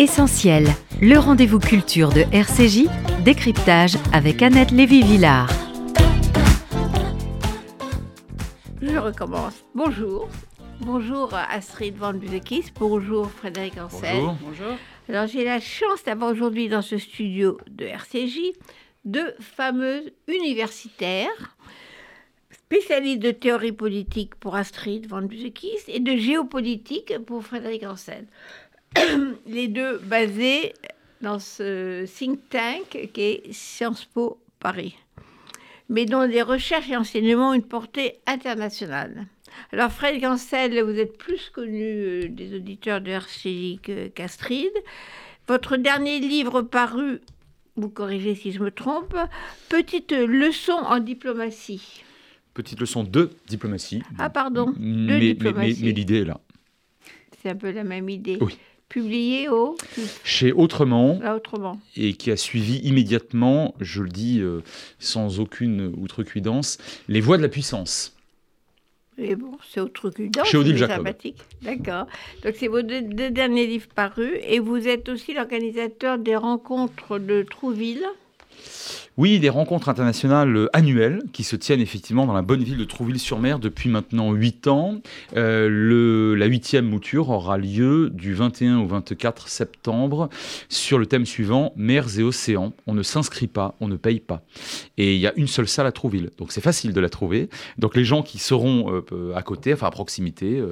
Essentiel, le rendez-vous culture de RCJ, décryptage avec Annette Lévy-Villard. Je recommence. Bonjour. Bonjour Astrid Van Buzekis. Bonjour Frédéric Ancel. Bonjour. Alors j'ai la chance d'avoir aujourd'hui dans ce studio de RCJ deux fameuses universitaires spécialistes de théorie politique pour Astrid Van Buzekis et de géopolitique pour Frédéric Ancel. les deux basés dans ce think tank qui est Sciences Po Paris, mais dont les recherches et enseignements ont une portée internationale. Alors Fred Gansel, vous êtes plus connu euh, des auditeurs de RCJ qu'Astrid. Votre dernier livre paru, vous corrigez si je me trompe, Petite leçon en diplomatie. Petite leçon de diplomatie. Ah pardon, de mais, diplomatie. mais l'idée est là. C'est un peu la même idée. Oui publié au chez Autrement, Autrement, et qui a suivi immédiatement, je le dis euh, sans aucune outrecuidance, les voies de la puissance. Et bon, c'est outrecuidance. Chez Odile Jacob. D'accord. Donc c'est vos deux, deux, derniers livres parus et vous êtes aussi l'organisateur des rencontres de Trouville. Oui, des rencontres internationales euh, annuelles qui se tiennent effectivement dans la bonne ville de Trouville-sur-Mer depuis maintenant 8 ans. Euh, le, la huitième mouture aura lieu du 21 au 24 septembre sur le thème suivant Mers et océans. On ne s'inscrit pas, on ne paye pas. Et il y a une seule salle à Trouville, donc c'est facile de la trouver. Donc les gens qui seront euh, à côté, enfin à proximité,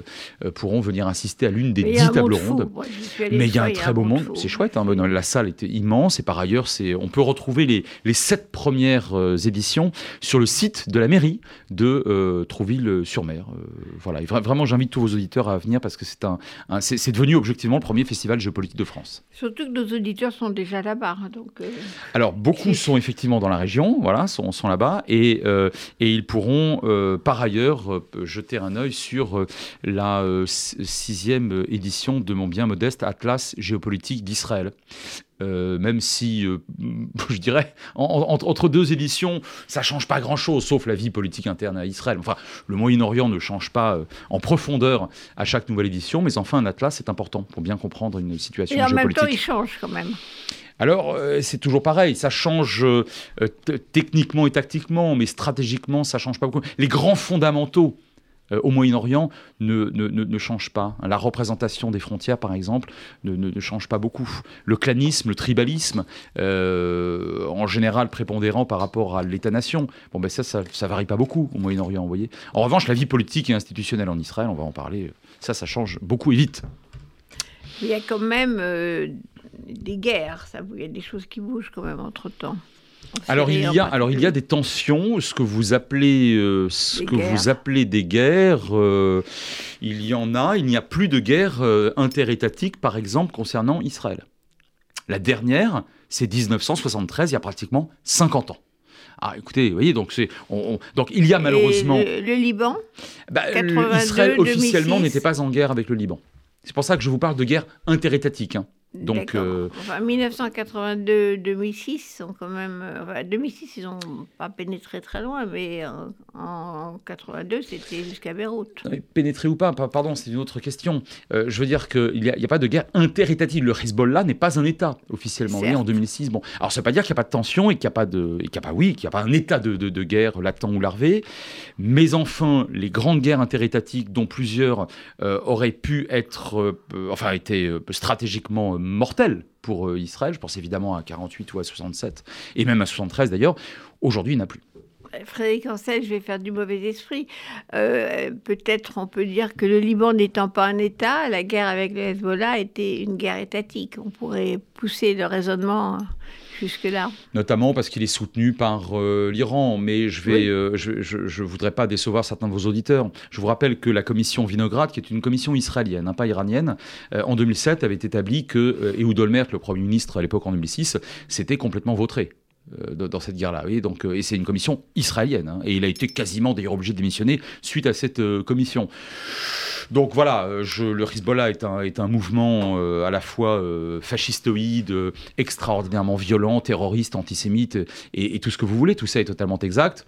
euh, pourront venir assister à l'une des dix tables rondes. Mais il y a un très beau monde, c'est chouette. Hein, la salle était immense et par ailleurs, on peut retrouver les, les sept premières euh, éditions sur le site de la mairie de euh, Trouville-sur-Mer. Euh, voilà, vraiment, j'invite tous vos auditeurs à venir parce que c'est un, c'est devenu objectivement le premier festival géopolitique de France. Surtout que nos auditeurs sont déjà là-bas, hein, donc. Alors beaucoup sont effectivement dans la région, voilà, sont, sont là-bas et, et ils pourront par ailleurs jeter un œil sur la sixième édition de mon bien modeste Atlas géopolitique d'Israël. Euh, même si, euh, je dirais, entre deux éditions, ça change pas grand-chose, sauf la vie politique interne à Israël. Enfin, le Moyen-Orient ne change pas euh, en profondeur à chaque nouvelle édition, mais enfin, un atlas est important pour bien comprendre une situation. Et en même temps, il change quand même. Alors, c'est toujours pareil, ça change techniquement et tactiquement, mais stratégiquement, ça change pas beaucoup. Les grands fondamentaux au Moyen-Orient ne, ne, ne, change pas. La représentation des frontières, par exemple, ne, change pas beaucoup. Le clanisme, le tribalisme, euh, en général prépondérant par rapport à l'État-nation, bon, ben ça, ça, varie pas beaucoup au Moyen-Orient, vous voyez. En revanche, la vie politique et institutionnelle en Israël, on va en parler, ça, ça change beaucoup et vite. Il y a quand même euh, des guerres, ça, il y a des choses qui bougent quand même entre-temps. Alors il, y a, alors il y a des tensions, ce que vous appelez, euh, ce que vous appelez des guerres, euh, il y en a, il n'y a plus de guerre euh, interétatique, par exemple, concernant Israël. La dernière, c'est 1973, il y a pratiquement 50 ans. Ah, écoutez, vous voyez, donc, c'est, donc il y a malheureusement... Le, Liban bah, Israël officiellement n'était pas en guerre avec le Liban. C'est pour ça que je vous parle de guerre interétatique. Hein. Donc, euh... enfin, 1982-2006 sont quand même. Euh, enfin, 2006, ils n'ont pas pénétré très loin, mais en, en 82, c'était jusqu'à Beyrouth. Pénétré ou pas, pardon, c'est une autre question. Euh, je veux dire qu'il n'y a, a, pas de guerre interétative. Le Hezbollah n'est pas un État officiellement. Oui, en 2006. Bon, alors ça ne veut pas dire qu'il n'y a pas de tension et qu'il n'y a pas de, et qu'il a pas, oui, qu'il n'y a pas un état de, de, de, guerre latent ou larvé. Mais enfin, les grandes guerres interétatiques, dont plusieurs euh, auraient pu être, euh, enfin, été stratégiquement mortel pour euh, Israël. Je pense évidemment à 48 ou à 67, et même à 73 d'ailleurs. Aujourd'hui, il n'y en a plus. Frédéric Ancel, je vais faire du mauvais esprit. Euh, peut-être on peut dire que le Liban n'étant pas un État, la guerre avec le Hezbollah était une guerre étatique. On pourrait pousser le raisonnement jusque-là. Notamment parce qu'il est soutenu par euh, l'Iran. Mais je vais, euh, je, voudrais pas décevoir certains de vos auditeurs. Je vous rappelle que la commission Vinograd, qui est une commission israélienne, hein, pas iranienne, en 2007 avait établi que Ehud Olmert, le Premier ministre à l'époque en 2006, s'était complètement vautré. Euh, dans cette guerre-là. euh, et c'est une commission israélienne. Hein, et il a été quasiment d'ailleurs obligé de démissionner suite à cette euh, commission. Donc voilà, le Hezbollah est un, est un mouvement à la fois fascistoïde, extraordinairement violent, terroriste, antisémite, et, et, tout ce que vous voulez, tout ça est totalement exact.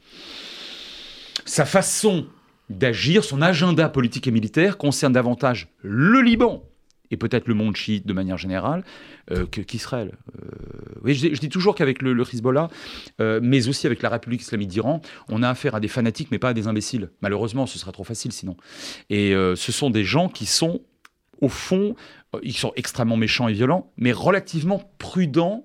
Sa façon d'agir, son agenda politique et militaire concerne davantage le Liban et peut-être le monde chiite de manière générale, euh, qu'Israël. Euh, oui, je, dis toujours qu'avec le, Hezbollah, euh, mais aussi avec la République islamique d'Iran, on a affaire à des fanatiques, mais pas à des imbéciles. Malheureusement, ce serait trop facile sinon. Et ce sont des gens qui sont, au fond, ils sont extrêmement méchants et violents, mais relativement prudents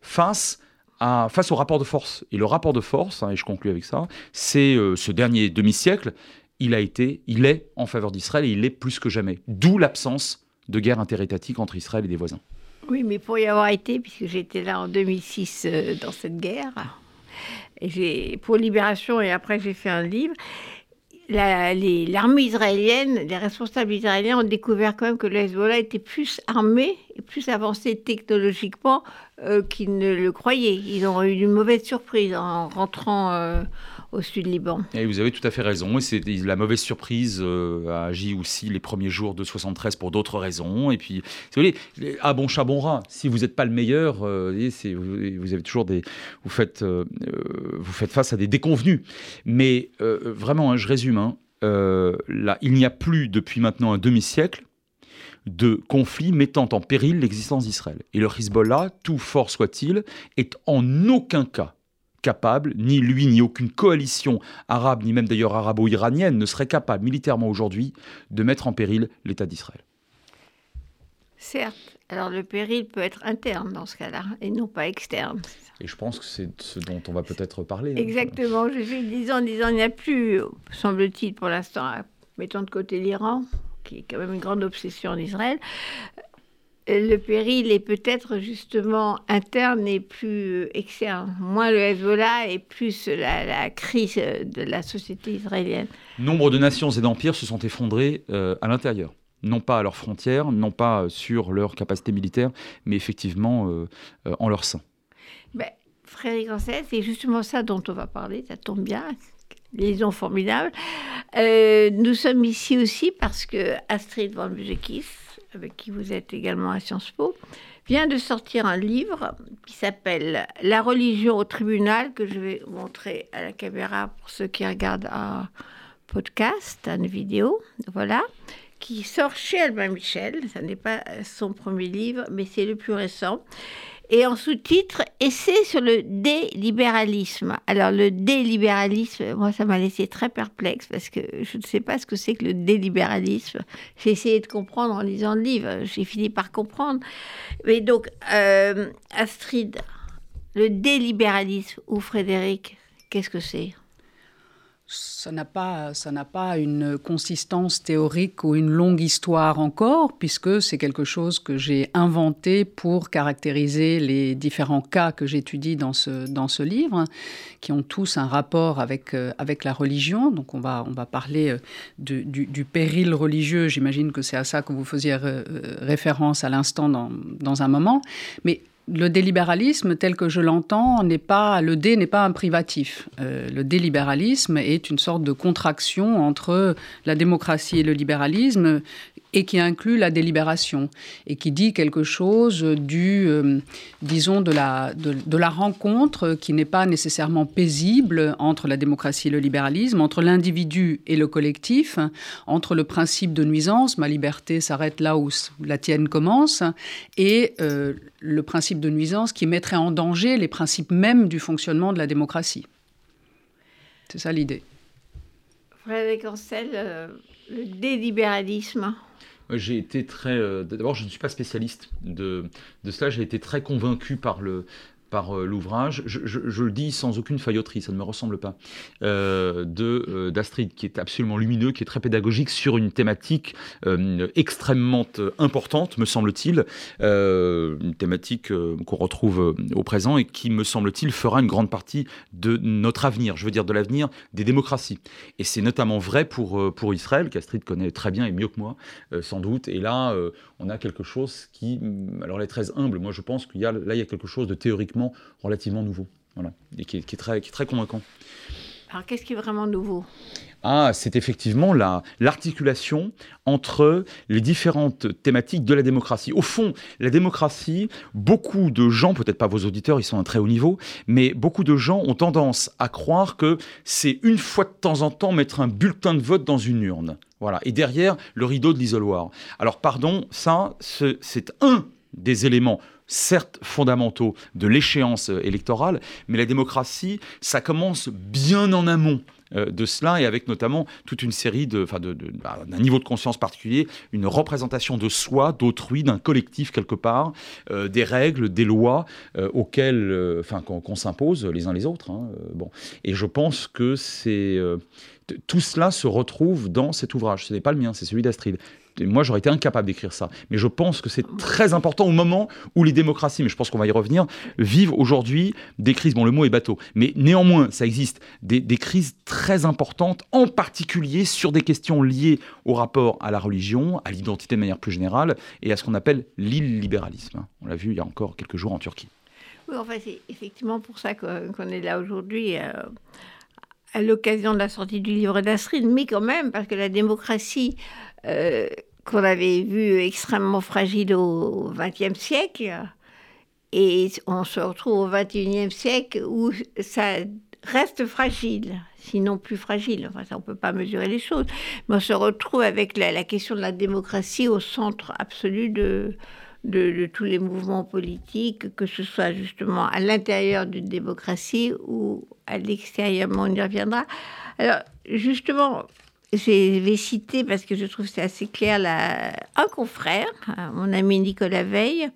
face à, face au rapport de force. Et le rapport de force, hein, et je conclue avec ça, c'est ce dernier demi-siècle, il a été, il est en faveur d'Israël et il l'est plus que jamais. D'où l'absence de guerre interétatique entre Israël et des voisins. Oui, mais pour y avoir été, puisque j'étais là en 2006 euh, dans cette guerre, pour Libération et après j'ai fait un livre. L'armée israélienne, les responsables israéliens ont découvert quand même que le Hezbollah était plus armé et plus avancé technologiquement euh, qu'ils ne le croyaient. Ils ont eu une mauvaise surprise en rentrant euh, au sud Liban. Et vous avez tout à fait raison. Et c'est la mauvaise surprise euh, a agi aussi les premiers jours de 73 pour d'autres raisons. Et puis, vous voulez, à bon chat, bon rat. Si vous n'êtes pas le meilleur, euh, vous, avez toujours des, vous faites, euh, vous faites face à des déconvenus. Mais vraiment, hein, je résume. Hein, il n'y a plus depuis maintenant un demi-siècle de conflits mettant en péril l'existence d'Israël. Et le Hezbollah, tout fort soit-il, est en aucun cas capable, ni lui, ni aucune coalition arabe, ni même d'ailleurs arabo-iranienne, ne serait capable militairement aujourd'hui de mettre en péril l'État d'Israël. Certes, alors le péril peut être interne dans ce cas-là, et non pas externe. Et je pense que c'est ce dont on va peut-être parler. Hein. Exactement, je vais disant, disant, il n'y a plus, semble-t-il pour l'instant, mettons de côté l'Iran, qui est quand même une grande obsession en Israël, le péril est peut-être justement interne et plus externe. Moins le Hezbollah et plus la, crise de la société israélienne. Nombre de nations et d'empires se sont effondrés euh, à l'intérieur. Non pas à leurs frontières, non pas sur leur capacité militaire, mais effectivement euh, euh, en leur sein. Ben, Frédéric Ancel, c'est justement ça dont on va parler, ça tombe bien, liaison formidable. nous sommes ici aussi parce que Astrid Van Buzekis, avec qui vous êtes également à Sciences Po, vient de sortir un livre qui s'appelle La religion au tribunal, que je vais montrer à la caméra pour ceux qui regardent un podcast, une vidéo, voilà, qui sort chez Albin Michel. Ce n'est pas son premier livre, mais c'est le plus récent et en sous-titre Essai sur le délibéralisme. Alors le délibéralisme, moi ça m'a laissé très perplexe parce que je ne sais pas ce que c'est que le délibéralisme. J'ai essayé de comprendre en lisant le livre, j'ai fini par comprendre. Mais donc euh, Astrid, le délibéralisme ou Frédéric, qu'est-ce que c'est? Ça n'a pas, ça n'a pas une consistance théorique ou une longue histoire encore, puisque c'est quelque chose que j'ai inventé pour caractériser les différents cas que j'étudie dans ce, dans ce livre, qui ont tous un rapport avec, euh, avec la religion. Donc on va, on va parler euh, du, du, péril religieux, j'imagine que c'est à ça que vous faisiez euh, référence à l'instant dans, dans un moment. Mais le délibéralisme, tel que je l'entends, n'est pas le dé n'est pas un privatif. Euh, le délibéralisme est une sorte de contraction entre la démocratie et le libéralisme et qui inclut la délibération et qui dit quelque chose du, euh, disons, de la, de, la rencontre qui n'est pas nécessairement paisible entre la démocratie et le libéralisme, entre l'individu et le collectif, entre le principe de nuisance, ma liberté s'arrête là où la tienne commence, et euh, le principe de nuisance qui mettrait en danger les principes mêmes du fonctionnement de la démocratie. C'est ça l'idée. Frédéric Ancel, euh, le délibéralisme j'ai été très. Euh, d'abord, je ne suis pas spécialiste de, de cela. J'ai été très convaincu par le, par euh, l'ouvrage, je, le dis sans aucune failloterie, ça ne me ressemble pas, euh, de euh, d'Astrid, qui est absolument lumineux, qui est très pédagogique sur une thématique extrêmement importante, me semble-t-il, une thématique qu'on retrouve au présent et qui, me semble-t-il, fera une grande partie de notre avenir, je veux dire de l'avenir des démocraties. Et c'est notamment vrai pour, Israël, qu'Astrid connaît très bien et mieux que moi, sans doute. Et là, on a quelque chose qui, alors elle est très humble, moi je pense qu'il y a là, il y a quelque chose de théoriquement relativement nouveau. Voilà, et qui est, très, qui est très convaincant. Alors, qu'est-ce qui est vraiment nouveau? Ah, c'est effectivement l'articulation entre les différentes thématiques de la démocratie. Au fond, la démocratie, beaucoup de gens, peut-être pas vos auditeurs, ils sont à un très haut niveau, mais beaucoup de gens ont tendance à croire que c'est une fois de temps en temps mettre un bulletin de vote dans une urne. Voilà. Et derrière, le rideau de l'isoloir. Alors, pardon, ça, c'est un des éléments certes fondamentaux de l'échéance électorale, mais la démocratie, ça commence bien en amont euh, de cela et avec notamment toute une série de, enfin, bah, d'un niveau de conscience particulier, une représentation de soi, d'autrui, d'un collectif quelque part, euh, des règles, des lois euh, auxquelles, enfin, qu'on, s'impose les uns les autres. Hein, bon, et je pense que c'est tout cela se retrouve dans cet ouvrage. Ce n'est pas le mien, c'est celui d'Astrid moi j'aurais été incapable d'écrire ça. Mais je pense que c'est très important au moment où les démocraties, mais je pense qu'on va y revenir, vivent aujourd'hui des crises. Bon, le mot est bateau, mais néanmoins, ça existe des, crises très importantes, en particulier sur des questions liées au rapport à la religion, à l'identité de manière plus générale, et à ce qu'on appelle l'illibéralisme. On l'a vu il y a encore quelques jours en Turquie. Oui, enfin, c'est effectivement pour ça qu'on est là aujourd'hui. Euh, à l'occasion de la sortie du livre d'Astrid, mais quand même, parce que la démocratie euh, qu'on avait vue extrêmement fragile au XXe siècle, et on se retrouve au XXIe siècle où ça reste fragile, sinon plus fragile. Enfin, ça, on ne peut pas mesurer les choses. Mais on se retrouve avec la, question de la démocratie au centre absolu de, de, tous les mouvements politiques, que ce soit justement à l'intérieur d'une démocratie ou à l'extérieur, on y reviendra. Alors, justement, je vais citer, parce que je trouve c'est assez clair, un confrère, mon ami Nicolas Veil,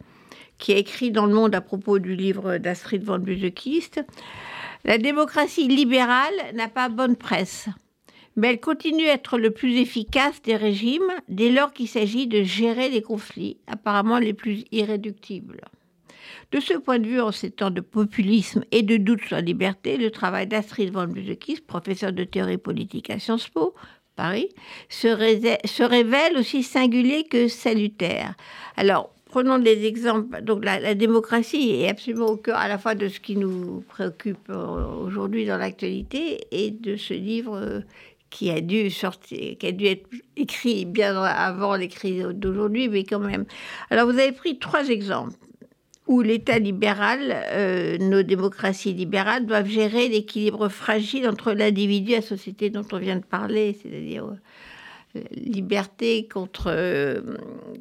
qui a écrit dans Le Monde à propos du livre d'Astrid von Busekist, La démocratie libérale n'a pas bonne presse mais elle continue à être le plus efficace des régimes dès lors qu'il s'agit de gérer les conflits, apparemment les plus irréductibles. De ce point de vue, en ces temps de populisme et de doute sur la liberté, le travail d'Astrid von Musekis, professeur de théorie politique à Sciences Po, Paris, se, révèle aussi singulier que salutaire. Alors, prenons des exemples. Donc, la, la, démocratie est absolument au cœur à la fois de ce qui nous préoccupe euh, aujourd'hui dans l'actualité et de ce livre euh, qui a dû sortir, qui a dû être écrit bien avant crises d'aujourd'hui, mais quand même. Alors vous avez pris trois exemples où l'État libéral, euh, nos démocraties libérales doivent gérer l'équilibre fragile entre l'individu et la société dont on vient de parler, c'est-à-dire euh, liberté contre, euh,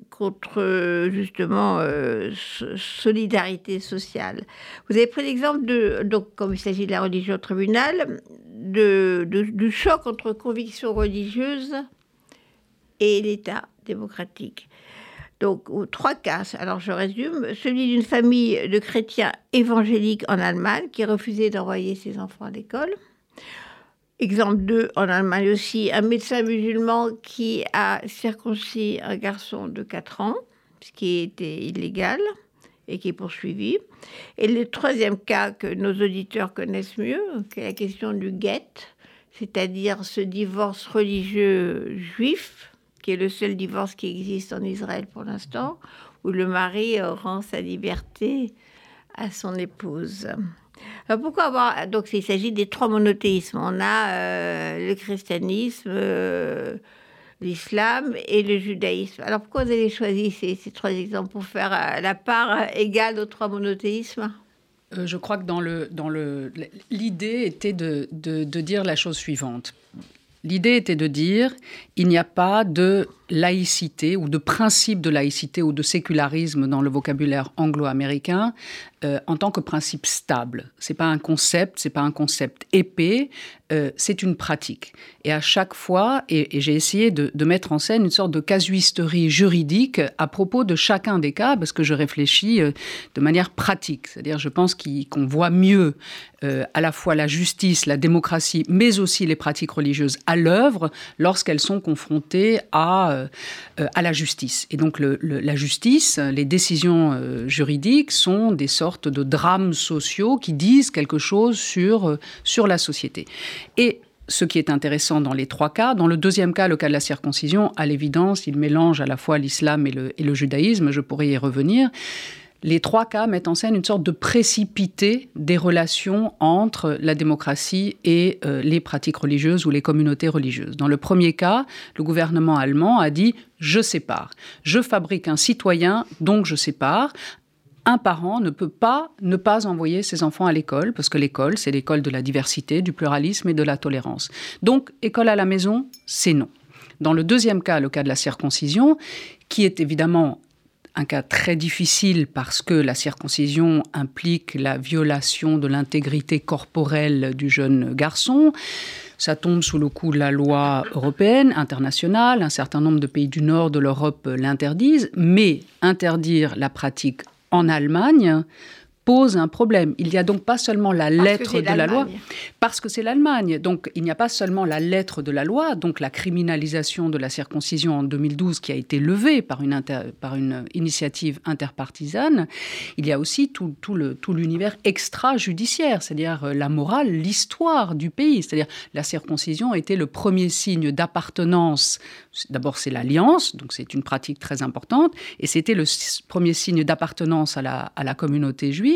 contre justement solidarité sociale. Vous avez pris l'exemple de, donc comme il s'agit de la religion au tribunal, de, du choc entre convictions religieuses et l'État démocratique. Donc, trois cas. Alors, je résume. Celui d'une famille de chrétiens évangéliques en Allemagne qui refusait d'envoyer ses enfants à l'école. Exemple 2, en Allemagne aussi, un médecin musulman qui a circoncis un garçon de 4 ans, ce qui était illégal et qui est poursuivi. Et le troisième cas que nos auditeurs connaissent mieux, c'est la question du guet, c'est-à-dire ce divorce religieux juif, qui est le seul divorce qui existe en Israël pour l'instant, où le mari rend sa liberté à son épouse. Alors pourquoi avoir donc il s'agit des trois monothéismes. On a euh, le christianisme, euh, l'islam et le judaïsme. Alors pourquoi vous avez choisi ces, trois exemples pour faire euh, la part égale aux trois monothéismes? Euh, je crois que dans le dans le l'idée était de, de, de, dire la chose suivante. L'idée était de dire il n'y a pas de laïcité ou de principe de laïcité ou de sécularisme dans le vocabulaire anglo-américain euh, en tant que principe stable. C'est pas un concept, c'est pas un concept épais, euh, c'est une pratique. Et à chaque fois, et, j'ai essayé de, mettre en scène une sorte de casuisterie juridique à propos de chacun des cas, parce que je réfléchis euh, de manière pratique. C'est-à-dire, je pense qu'on voit mieux euh, à la fois la justice, la démocratie, mais aussi les pratiques religieuses à l'œuvre lorsqu'elles sont confrontées à, la justice. Et donc, la justice, les décisions juridiques sont des sortes de drames sociaux qui disent quelque chose sur la société. Et ce qui est intéressant dans les trois cas. Dans le deuxième cas, le cas de la circoncision, à l'évidence, il mélange à la fois l'islam et le, judaïsme, je pourrais y revenir. Les trois cas mettent en scène une sorte de précipité des relations entre la démocratie et euh, les pratiques religieuses ou les communautés religieuses. Dans le premier cas, le gouvernement allemand a dit je sépare. Je fabrique un citoyen, donc je sépare un parent ne peut pas ne pas envoyer ses enfants à l'école, parce que l'école, c'est l'école de la diversité, du pluralisme et de la tolérance. Donc, école à la maison, c'est non. Dans le deuxième cas, le cas de la circoncision, qui est évidemment un cas très difficile parce que la circoncision implique la violation de l'intégrité corporelle du jeune garçon. Ça tombe sous le coup de la loi européenne, internationale. Un certain nombre de pays du nord de l'Europe l'interdisent. Mais interdire la pratique en Allemagne pose un problème. Il n'y a donc pas seulement la lettre de la loi, parce que c'est l'Allemagne. Donc il n'y a pas seulement la lettre de la loi, donc la criminalisation de la circoncision en 2012 qui a été levée par une, par une initiative interpartisane. Il y a aussi tout, tout l'univers tout extra-judiciaire, c'est-à-dire euh, la morale, l'histoire du pays. C'est-à-dire la circoncision était le premier signe d'appartenance. D'abord c'est l'alliance, donc c'est une pratique très importante, et c'était le premier signe d'appartenance à la, à la communauté juive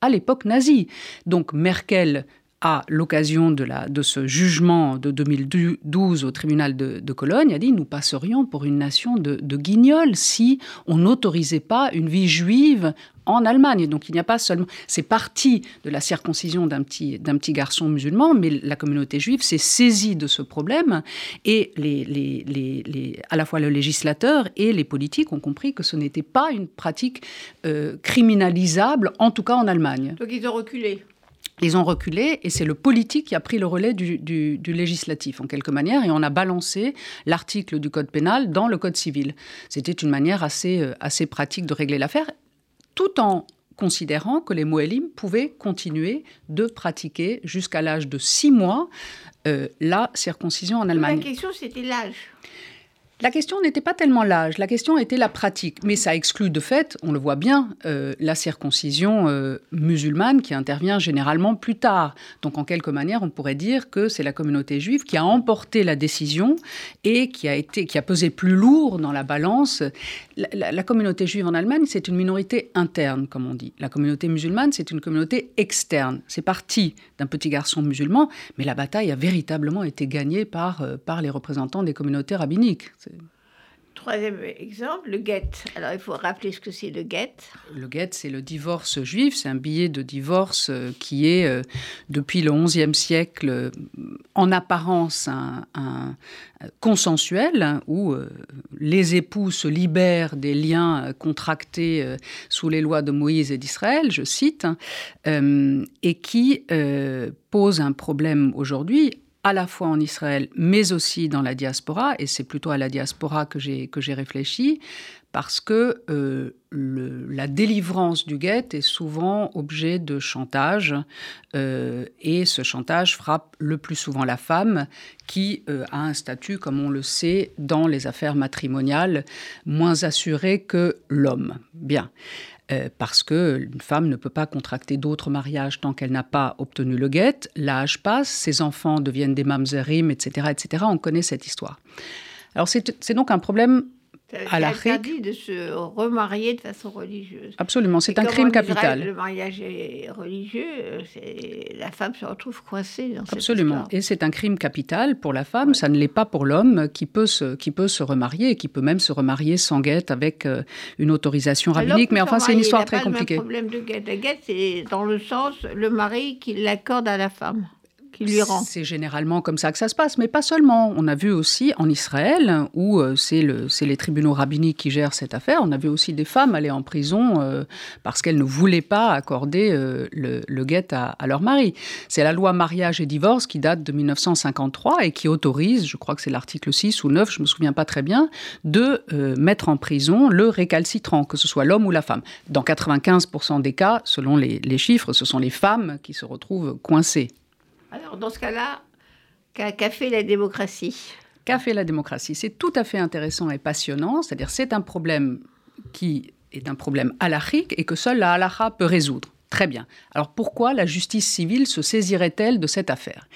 à l'époque nazie. Donc Merkel à l'occasion de, ce jugement de 2012 au tribunal de, Cologne, a dit nous passerions pour une nation de, de guignols si on n'autorisait pas une vie juive en Allemagne. Donc il n'y a pas seulement... C'est parti de la circoncision d'un petit, d'un petit garçon musulman, mais la communauté juive s'est saisie de ce problème et les, les, les, à la fois le législateur et les politiques ont compris que ce n'était pas une pratique euh, criminalisable, en tout cas en Allemagne. Donc ils ont reculé ils ont reculé et c'est le politique qui a pris le relais du, du, du, législatif en quelque manière et on a balancé l'article du code pénal dans le code civil. C'était une manière assez, euh, assez pratique de régler l'affaire tout en considérant que les Moelim pouvaient continuer de pratiquer jusqu'à l'âge de six mois euh, la circoncision en Allemagne. La question, c'était l'âge. La question n'était pas tellement l'âge, la question était la pratique. Mais ça exclut de fait, on le voit bien, euh, la circoncision euh, musulmane qui intervient généralement plus tard. Donc en quelque manière, on pourrait dire que c'est la communauté juive qui a emporté la décision et qui a, été, qui a pesé plus lourd dans la balance. La, communauté juive en Allemagne, c'est une minorité interne, comme on dit. La communauté musulmane, c'est une communauté externe. C'est parti d'un petit garçon musulman, mais la bataille a véritablement été gagnée par, euh, par les représentants des communautés rabbiniques. Troisième exemple, le guet. Alors il faut rappeler ce que c'est le guet. Le guet, c'est le divorce juif. C'est un billet de divorce euh, qui est, euh, depuis le XIe siècle, euh, en apparence consensuel, hein, où les époux se libèrent des liens contractés sous les lois de Moïse et d'Israël, je cite, et qui pose un problème aujourd'hui à la fois en Israël, mais aussi dans la diaspora, et c'est plutôt à la diaspora que j'ai, réfléchi, parce que euh, la délivrance du guet est souvent objet de chantage, euh, et ce chantage frappe le plus souvent la femme, qui euh, a un statut, comme on le sait, dans les affaires matrimoniales, moins assuré que l'homme. Bien. Euh, parce qu'une femme ne peut pas contracter d'autres mariages tant qu'elle n'a pas obtenu le guet. L'âge passe, ses enfants deviennent des mamzerim, etc., etc. On connaît cette histoire. Alors c'est donc un problème à la interdit de se remarier de façon religieuse. Absolument, c'est un crime capital. le mariage est religieux, la femme se retrouve coincée dans Absolument, et c'est un crime capital pour la femme, ça ne l'est pas pour l'homme qui peut se qui peut se remarier, qui peut même se remarier sans guette avec euh, une autorisation rabbinique. Mais enfin, c'est une histoire très compliquée. Le problème de guette, la guette, c'est dans le sens le mari qui l'accorde à la femme C'est généralement comme ça que ça se passe, mais pas seulement. On a vu aussi en Israël, où euh, c'est le, les tribunaux rabbiniques qui gèrent cette affaire, on a vu aussi des femmes aller en prison euh, parce qu'elles ne voulaient pas accorder euh, le, guet à, leur mari. C'est la loi mariage et divorce qui date de 1953 et qui autorise, je crois que c'est l'article 6 ou 9, je me souviens pas très bien, de mettre en prison le récalcitrant, que ce soit l'homme ou la femme. Dans 95% des cas, selon les chiffres, ce sont les femmes qui se retrouvent coincées. Alors, dans ce cas-là, qu'a fait la démocratie? Qu'a fait la démocratie? C'est tout à fait intéressant et passionnant. C'est-à-dire, c'est un problème qui est un problème halachique et que seule la halacha peut résoudre. Très bien. Alors, pourquoi la justice civile se saisirait-elle de cette affaire?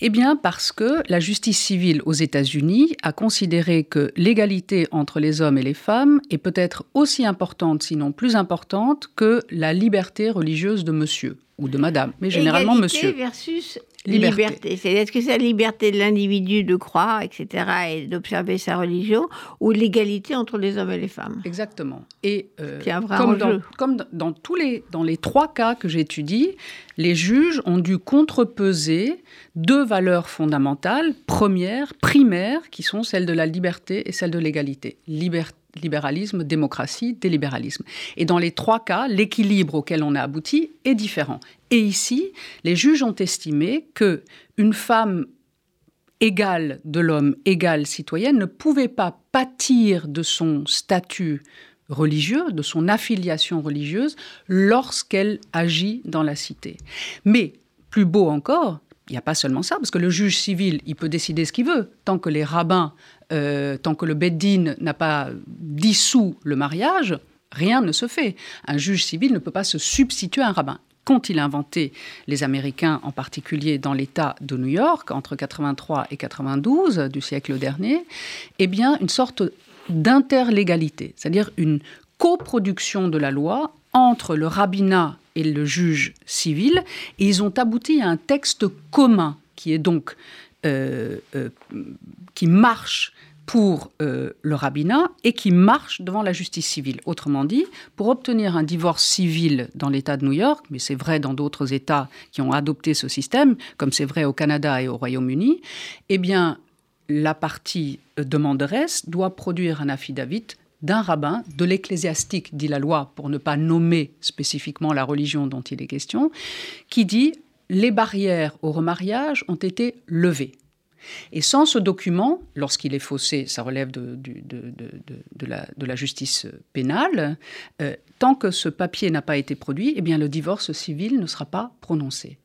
Eh bien parce que la justice civile aux États-Unis a considéré que l'égalité entre les hommes et les femmes est peut-être aussi importante, sinon plus importante, que la liberté religieuse de monsieur ou de madame, mais généralement Égalité monsieur. versus Liberté. C'est est-ce que c'est la liberté de l'individu de croire, etc., et d'observer sa religion, ou l'égalité entre les hommes et les femmes? Exactement. Et euh, un vrai comme, dans, comme dans, tous les, dans les trois cas que j'étudie, les juges ont dû contrepeser deux valeurs fondamentales, premières, primaires, qui sont celles de la liberté et celles de l'égalité. Liberté libéralisme, démocratie, délibéralisme. Et dans les trois cas, l'équilibre auquel on a abouti est différent. Et ici, les juges ont estimé que une femme égale de l'homme, égale citoyenne, ne pouvait pas pâtir de son statut religieux, de son affiliation religieuse, lorsqu'elle agit dans la cité. Mais, plus beau encore, il n'y a pas seulement ça, parce que le juge civil, il peut décider ce qu'il veut, tant que les rabbins euh, tant que le Beddin n'a pas dissous le mariage, rien ne se fait. Un juge civil ne peut pas se substituer à un rabbin. Quand il a inventé les Américains, en particulier dans l'État de New York, entre 83 et 92 du siècle dernier, eh bien, une sorte d'interlégalité, c'est-à-dire une coproduction de la loi entre le rabbinat et le juge civil, et ils ont abouti à un texte commun qui est donc euh, euh, qui marche pour euh, le rabbinat et qui marche devant la justice civile. Autrement dit, pour obtenir un divorce civil dans l'État de New York, mais c'est vrai dans d'autres États qui ont adopté ce système, comme c'est vrai au Canada et au Royaume-Uni, eh bien, la partie demanderesse doit produire un affidavit d'un rabbin, de l'ecclésiastique, dit la loi, pour ne pas nommer spécifiquement la religion dont il est question, qui dit les barrières au remariage ont été levées. Et sans ce document, lorsqu'il est faussé, ça relève de, la, justice pénale, euh, tant que ce papier n'a pas été produit, eh bien le divorce civil ne sera pas prononcé.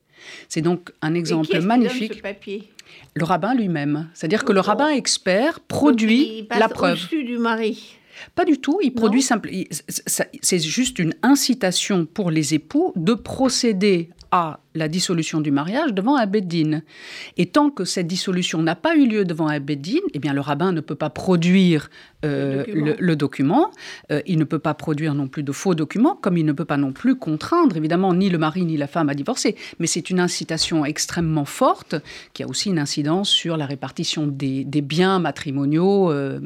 C'est donc un exemple magnifique. ce papier? Le rabbin lui-même. C'est-à-dire que le rabbin expert produit la preuve. Au-dessus du mari. Pas du tout. Il produit simple. C'est juste une incitation pour les époux de procéder à la dissolution du mariage devant un. Et tant que cette dissolution n'a pas eu lieu devant un beddin, eh bien le rabbin ne peut pas produire euh, le document. Euh, il ne peut pas produire non plus de faux documents, comme il ne peut pas non plus contraindre, évidemment, ni le mari ni la femme à divorcer. Mais c'est une incitation extrêmement forte qui a aussi une incidence sur la répartition des, biens matrimoniaux, euh,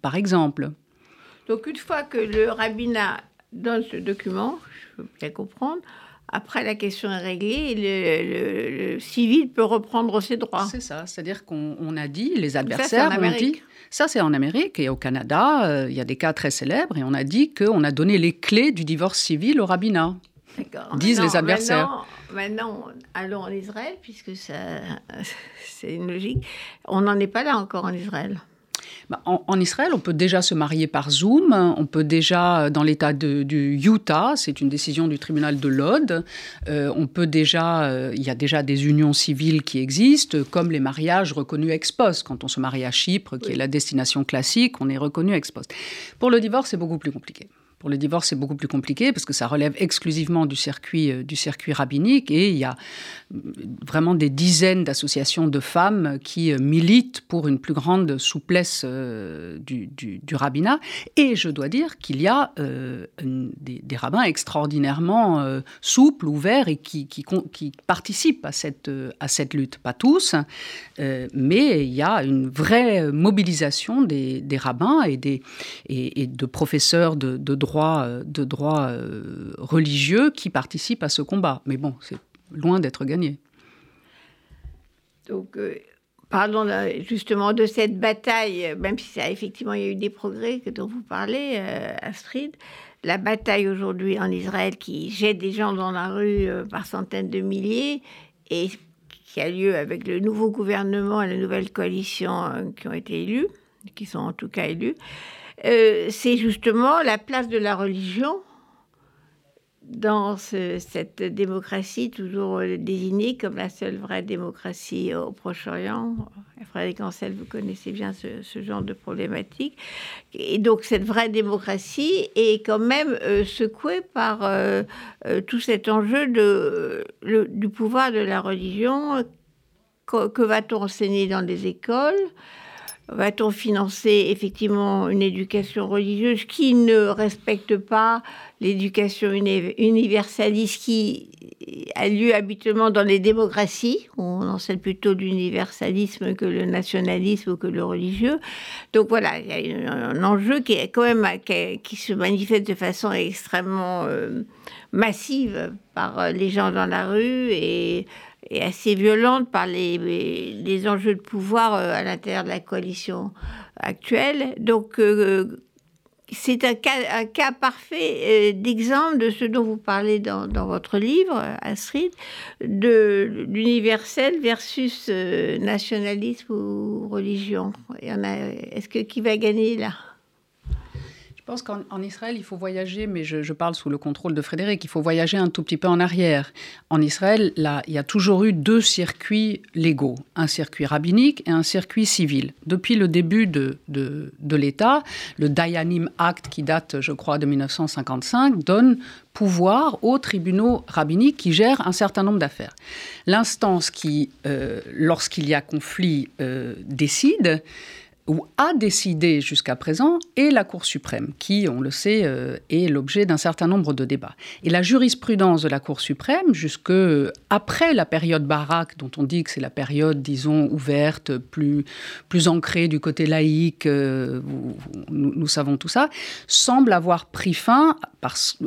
par exemple. Donc une fois que le rabbinat donne ce document, je peux bien comprendre, après, la question est réglée et le, civil peut reprendre ses droits. C'est ça, c'est-à-dire qu'on a dit, les adversaires ça, ont dit, ça c'est en Amérique et au Canada, euh, il y a des cas très célèbres et on a dit qu'on a donné les clés du divorce civil au rabbinat. Disent les adversaires. Maintenant, allons en Israël, puisque c'est une logique. On n'en est pas là encore en Israël. Bah, en, Israël, on peut déjà se marier par Zoom. On peut déjà, dans l'État du Utah, c'est une décision du tribunal de Lod. Euh, on peut déjà, euh, il y a déjà des unions civiles qui existent, comme les mariages reconnus ex post. Quand on se marie à Chypre, qui est la destination classique, on est reconnu ex post. Pour le divorce, c'est beaucoup plus compliqué. Pour le divorce, c'est beaucoup plus compliqué parce que ça relève exclusivement du circuit, euh, du circuit rabbinique et il y a euh, vraiment des dizaines d'associations de femmes qui euh, militent pour une plus grande souplesse du, rabbinat. Et je dois dire qu'il y a des, rabbins extraordinairement souples, ouverts et qui, participent à cette, lutte. Pas tous, mais il y a une vraie mobilisation des, rabbins et, de professeurs de droit de droits euh, religieux qui participent à ce combat. Mais bon, c'est loin d'être gagné. Donc, euh, parlons justement de cette bataille, même si ça, effectivement il y a eu des progrès dont vous parlez, euh, Astrid. La bataille aujourd'hui en Israël qui jette des gens dans la rue par centaines de milliers et qui a lieu avec le nouveau gouvernement et la nouvelle coalition qui ont été élus, qui sont en tout cas élus. Euh, c'est justement la place de la religion dans cette démocratie toujours désignée comme la seule vraie démocratie au Proche-Orient. Frédéric Ancel, vous connaissez bien ce, genre de problématique. Et donc cette vraie démocratie est quand même euh, secouée par euh, tout cet enjeu du pouvoir de la religion. Que va-t-on enseigner dans les écoles Va-t-on financer effectivement une éducation religieuse qui ne respecte pas l'éducation universaliste qui a lieu habituellement dans les démocraties, où on enseigne plutôt l'universalisme que le nationalisme ou que le religieux. Donc voilà, il y a un enjeu qui est quand même qui, se manifeste de façon extrêmement euh, massive par les gens dans la rue et et assez violente par les, les, enjeux de pouvoir euh, à l'intérieur de la coalition actuelle. Donc, euh, c'est un cas, un cas parfait euh, d'exemple de ce dont vous parlez dans, dans votre livre, Astrid, de l'universel versus nationalisme ou religion. Est-ce que qui va gagner là? Pense qu'en Israël, il faut voyager, mais je, parle sous le contrôle de Frédéric, il faut voyager un tout petit peu en arrière. En Israël, là, il y a toujours eu deux circuits légaux, un circuit rabbinique et un circuit civil. Depuis le début de, de, de l'État, le Dayanim Act, qui date, je crois, de 1955, donne pouvoir aux tribunaux rabbiniques qui gèrent un certain nombre d'affaires. L'instance qui, euh, lorsqu'il y a conflit, euh, décide, ou a décidé jusqu'à présent est la Cour suprême, qui, on le sait, euh, est l'objet d'un certain nombre de débats. Et la jurisprudence de la Cour suprême, jusque après la période Barak, dont on dit que c'est la période, disons, ouverte, plus, plus ancrée du côté laïque, euh, nous, savons tout ça, semble avoir pris fin,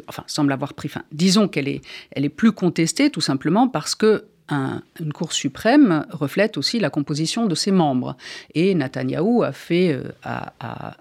enfin, semble avoir pris fin. Disons qu'elle est, elle est plus contestée, tout simplement parce que une Cour suprême reflète aussi la composition de ses membres. Et Netanyahou a, fait, euh, a,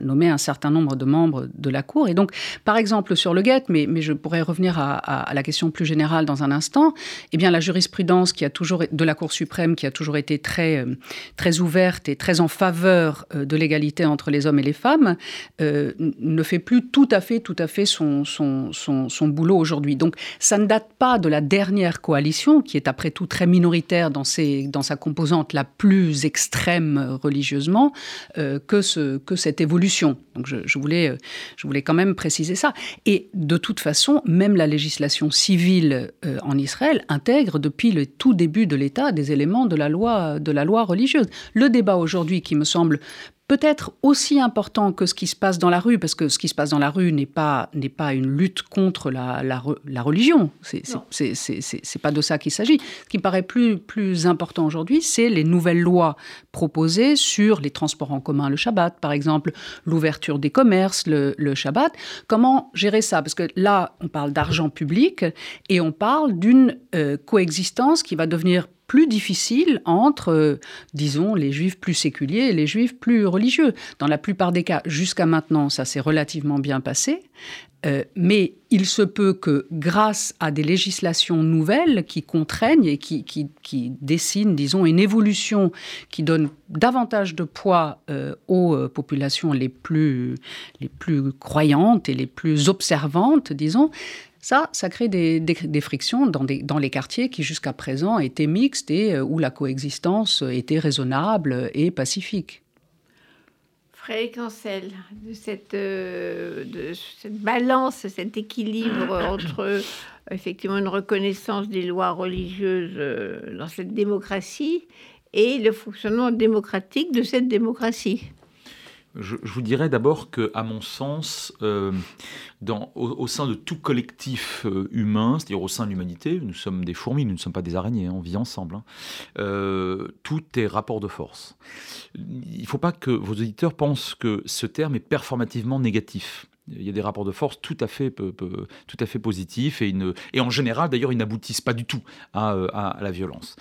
nommé un certain nombre de membres de la Cour. Et donc, par exemple, sur le GET, mais, je pourrais revenir à, la question plus générale dans un instant, eh bien, la jurisprudence qui a toujours, de la Cour suprême qui a toujours été très, euh, très ouverte et très en faveur euh, de l'égalité entre les hommes et les femmes ne fait plus tout à fait, tout à fait son, son boulot aujourd'hui. Donc, ça ne date pas de la dernière coalition qui est après tout très minoritaire dans, sa composante la plus extrême religieusement, euh, que, ce, que cette évolution. Donc je, voulais, euh, je voulais quand même préciser ça. Et de toute façon, même la législation civile euh, en Israël intègre depuis le tout début de l'État des éléments de la loi religieuse. Le débat aujourd'hui qui me semble peut-être aussi important que ce qui se passe dans la rue, parce que ce qui se passe dans la rue n'est pas, n'est pas une lutte contre la, la, la religion. C'est, c'est, c'est, pas de ça qu'il s'agit. Ce qui me paraît plus, plus important aujourd'hui, c'est les nouvelles lois proposées sur les transports en commun le Shabbat, par exemple, l'ouverture des commerces le, le Shabbat. Comment gérer ça? Parce que là, on parle d'argent public et on parle d'une euh, coexistence qui va devenir plus difficile entre, euh, disons, les juifs plus séculiers et les juifs plus religieux. Dans la plupart des cas, jusqu'à maintenant, ça s'est relativement bien passé. Euh, mais il se peut que grâce à des législations nouvelles qui contraignent et qui, qui, dessinent, disons, une évolution qui donne davantage de poids euh, aux populations les plus, les plus croyantes et les plus observantes, disons, ça, ça crée des, frictions dans, dans, les quartiers qui jusqu'à présent étaient mixtes et euh, où la coexistence était raisonnable et pacifique. Frédéric Ancel, de cette, euh, de cette balance, cet équilibre entre effectivement une reconnaissance des lois religieuses euh, dans cette démocratie et le fonctionnement démocratique de cette démocratie je, vous dirais d'abord que, à mon sens, euh, au, sein de tout collectif euh, humain, c'est-à-dire au sein de l'humanité, nous sommes des fourmis, nous ne sommes pas des araignées, hein, on vit ensemble. Hein, euh, tout est rapport de force. Il ne faut pas que vos auditeurs pensent que ce terme est performativement négatif. Il y a des rapports de force tout à fait, positifs et, en général, d'ailleurs, ils n'aboutissent pas du tout à la violence.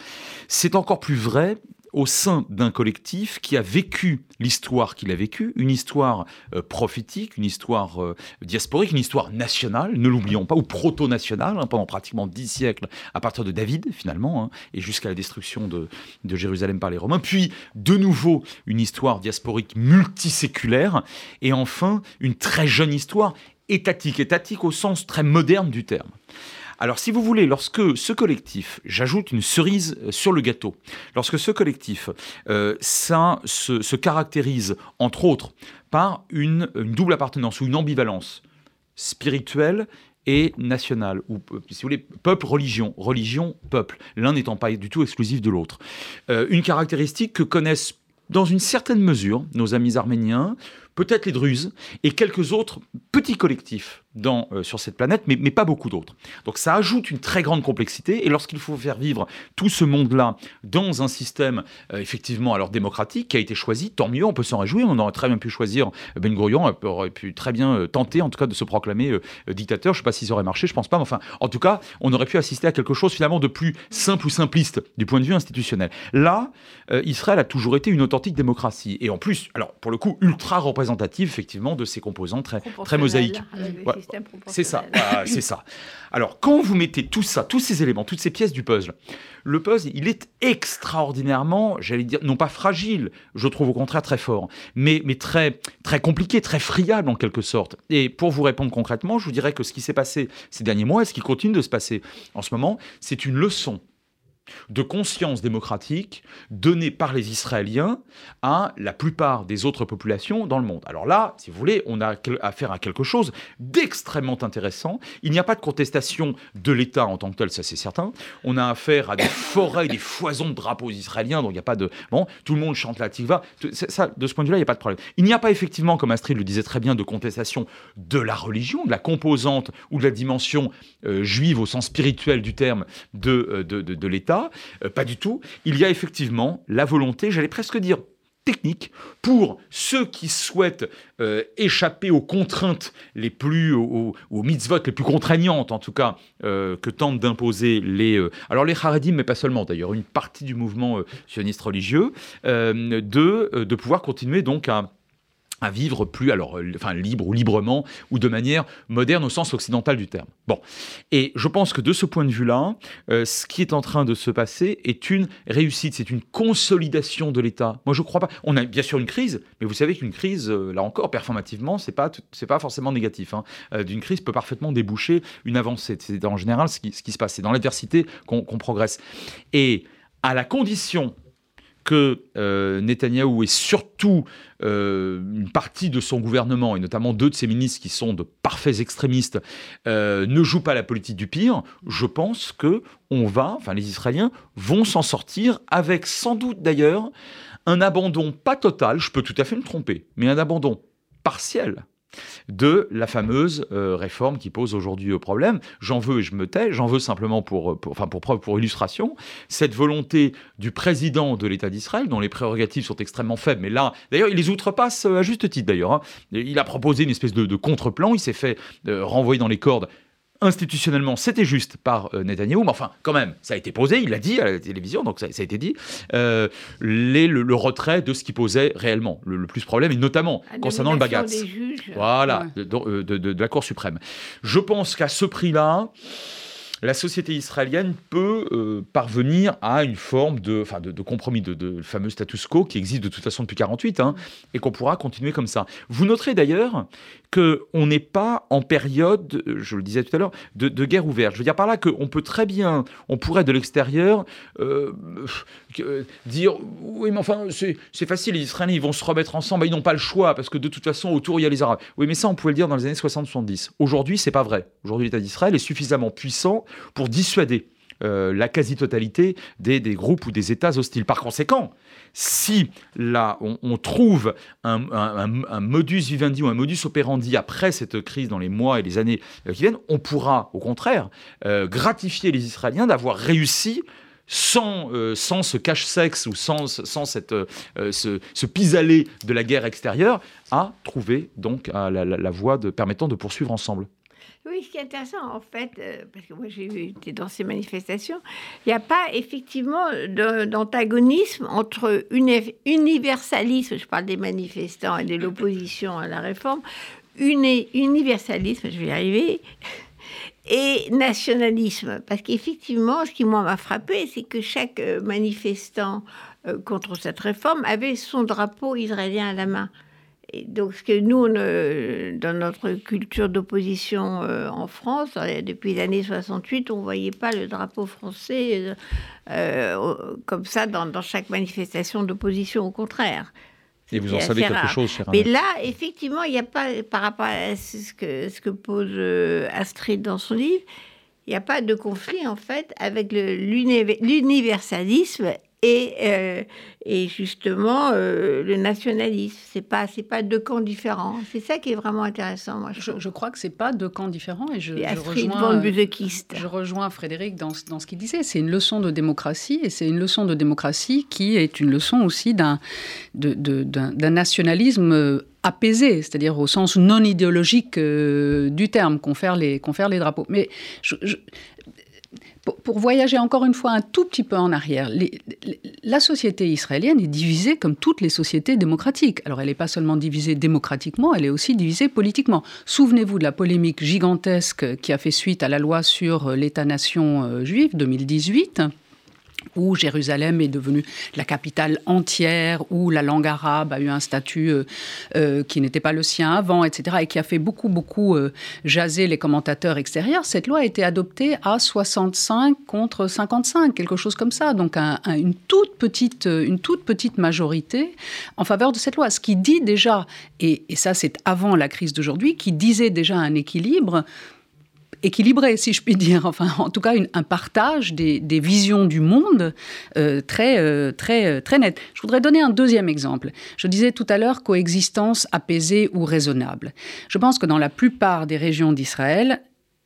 C'est encore plus vrai au sein d'un collectif qui a vécu l'histoire qu'il a vécue, une histoire euh, prophétique, une histoire euh, diasporique, une histoire nationale, ne l'oublions pas, ou proto-nationale, hein, pendant pratiquement dix siècles, à partir de David finalement, hein, et jusqu'à la destruction de, de, Jérusalem par les Romains, puis de nouveau une histoire diasporique multiséculaire, et enfin une très jeune histoire étatique, étatique au sens très moderne du terme. Alors si vous voulez, lorsque ce collectif, j'ajoute une cerise euh, sur le gâteau, lorsque ce collectif, euh, se, caractérise entre autres par une, double appartenance ou une ambivalence spirituelle et nationale, ou euh, si vous voulez, peuple, religion, religion, peuple, l'un n'étant pas du tout exclusif de l'autre. une caractéristique que connaissent dans une certaine mesure, nos amis arméniens, peut-être les Druzes et quelques autres petits collectifs euh, sur cette planète, mais, pas beaucoup d'autres. Donc ça ajoute une très grande complexité, et lorsqu'il faut faire vivre tout ce monde-là dans un système euh, effectivement alors démocratique qui a été choisi, tant mieux, on peut s'en réjouir, on aurait très bien pu choisir Ben Gurion, on aurait pu très bien euh, tenter en tout cas de se proclamer dictateur, je ne sais pas si ça aurait marché, je pense pas, enfin, en tout cas, on aurait pu assister à quelque chose finalement de plus simple ou simpliste du point de vue institutionnel. Là, Israël a toujours été une authentique démocratie, et en plus, alors pour le coup, ultra représentative effectivement de ses composants très, très mosaïques. C'est ça, c'est ça. Alors, quand vous mettez tout ça, tous ces éléments, toutes ces pièces du puzzle, le puzzle, il est extraordinairement, j'allais dire, non pas fragile, je trouve au contraire très fort, mais, mais très, très compliqué, très friable en quelque sorte. Et pour vous répondre concrètement, je vous dirais que ce qui s'est passé ces derniers mois et ce qui continue de se passer en ce moment, c'est une leçon de conscience démocratique donnée par les Israéliens à la plupart des autres populations dans le monde. Alors là, si vous voulez, on a affaire à quelque chose d'extrêmement intéressant. Il n'y a pas de contestation de l'État en tant que tel, ça c'est certain. On a affaire à des forêts, des foisons de drapeaux israéliens, donc il n'y a pas de... Bon, tout le monde chante la tiva. Ça, de ce point de vue-là, il n'y a pas de problème. Il n'y a pas effectivement, comme Astrid le disait très bien, de contestation de la religion, de la composante ou de la dimension euh, juive au sens spirituel du terme de, euh, de l'État euh, pas du tout. Il y a effectivement la volonté, j'allais presque dire technique pour ceux qui souhaitent euh, échapper aux contraintes les plus aux, mitzvot les plus contraignantes en tout cas euh, que tentent d'imposer les alors les Haredim mais pas seulement d'ailleurs une partie du mouvement sioniste religieux de de pouvoir continuer donc à à vivre plus alors euh, enfin libre ou librement ou de manière moderne au sens occidental du terme. Bon, et je pense que de ce point de vue-là, euh, ce qui est en train de se passer est une réussite, c'est une consolidation de l'État. Moi, je crois pas. On a bien sûr une crise, mais vous savez qu'une crise, euh, là encore, performativement, c'est pas pas forcément négatif. Hein. D'une crise peut parfaitement déboucher une avancée. C'est en général ce qui se passe. C'est dans l'adversité qu'on progresse. Et à la condition que euh, Netanyahou et surtout euh, une partie de son gouvernement, et notamment deux de ses ministres qui sont de parfaits extrémistes, euh, ne jouent pas la politique du pire, je pense que on va, enfin les Israéliens vont s'en sortir avec sans doute d'ailleurs un abandon pas total, je peux tout à fait me tromper, mais un abandon partiel de la fameuse euh, réforme qui pose aujourd'hui le problème. J'en veux et je me tais, j'en veux simplement pour, enfin pour preuve, pour illustration, cette volonté du président de l'État d'Israël, dont les prérogatives sont extrêmement faibles, mais là, d'ailleurs, il les outrepasse euh, à juste titre d'ailleurs. Hein. Il a proposé une espèce de, contre-plan, il s'est fait euh, renvoyer dans les cordes institutionnellement, c'était juste par euh, Netanyahou, mais enfin, quand même, ça a été posé, il l'a dit à la télévision, donc ça, a été dit, euh, le, retrait de ce qui posait réellement le, plus problème, et notamment concernant le bagatz. Voilà, de, de, la Cour suprême. Je pense qu'à ce prix-là, la société israélienne peut euh, parvenir à une forme de, compromis, de, de, fameux status quo qui existe de toute façon depuis 48, hein, et qu'on pourra continuer comme ça. Vous noterez d'ailleurs qu'on n'est pas en période, je le disais tout à l'heure, de, guerre ouverte. Je veux dire par là qu'on peut très bien, on pourrait de l'extérieur euh, dire oui, mais enfin, c'est facile, les Israéliens, ils vont se remettre ensemble, ils n'ont pas le choix, parce que de toute façon, autour, il y a les Arabes. Oui, mais ça, on pouvait le dire dans les années 60-70. Aujourd'hui, c'est pas vrai. Aujourd'hui, l'État d'Israël est suffisamment puissant pour dissuader euh, la quasi-totalité des, groupes ou des États hostiles. Par conséquent, si là on, trouve un, modus vivendi ou un modus operandi après cette crise dans les mois et les années euh, qui viennent, on pourra au contraire euh, gratifier les Israéliens d'avoir réussi sans, sans ce cache-sexe ou sans, sans cette, ce, ce pis-aller de la guerre extérieure, à trouver donc la, la voie de, permettant de poursuivre ensemble. Oui, ce qui est intéressant, en fait, euh, parce que moi j'ai été dans ces manifestations, il n'y a pas effectivement d'antagonisme entre universalisme, je parle des manifestants et de l'opposition à la réforme, universalisme, je vais y arriver, et nationalisme. Parce qu'effectivement, ce qui moi m'a frappé, c'est que chaque euh, manifestant euh, contre cette réforme avait son drapeau israélien à la main donc, ce que nous, dans notre culture d'opposition euh, en France, depuis les années 68, on ne voyait pas le drapeau français euh, comme ça dans, chaque manifestation d'opposition, au contraire. Et vous en savez quelque chose, cher Mais là, effectivement, il n'y a pas, par rapport à ce que, ce que pose euh, Astrid dans son livre, il n'y a pas de conflit, en fait, avec l'universalisme et, euh, et justement euh, le nationalisme. C'est pas c'est pas deux camps différents. C'est ça qui est vraiment intéressant. Moi, je, je, crois que c'est pas deux camps différents et je, je rejoins je rejoins Frédéric dans, dans ce qu'il disait. C'est une leçon de démocratie et c'est une leçon de démocratie qui est une leçon aussi d'un d'un nationalisme apaisé, c'est-à-dire au sens non idéologique du terme, qu'on les, les drapeaux. Mais je, pour, voyager encore une fois un tout petit peu en arrière, la société israélienne est divisée comme toutes les sociétés démocratiques. Alors elle n'est pas seulement divisée démocratiquement, elle est aussi divisée politiquement. Souvenez-vous de la polémique gigantesque qui a fait suite à la loi sur l'État-nation euh, juif 2018 où Jérusalem est devenue la capitale entière, où la langue arabe a eu un statut euh, euh, qui n'était pas le sien avant, etc., et qui a fait beaucoup, beaucoup euh, jaser les commentateurs extérieurs, cette loi a été adoptée à 65 contre 55, quelque chose comme ça. Donc une, toute petite, une toute petite majorité en faveur de cette loi. Ce qui dit déjà, et, et ça c'est avant la crise d'aujourd'hui, qui disait déjà un équilibre équilibré, si je puis dire. Enfin, en tout cas, un partage des, visions du monde euh, très, euh, très, euh, très net. Je voudrais donner un deuxième exemple. Je disais tout à l'heure coexistence apaisée ou raisonnable. Je pense que dans la plupart des régions d'Israël,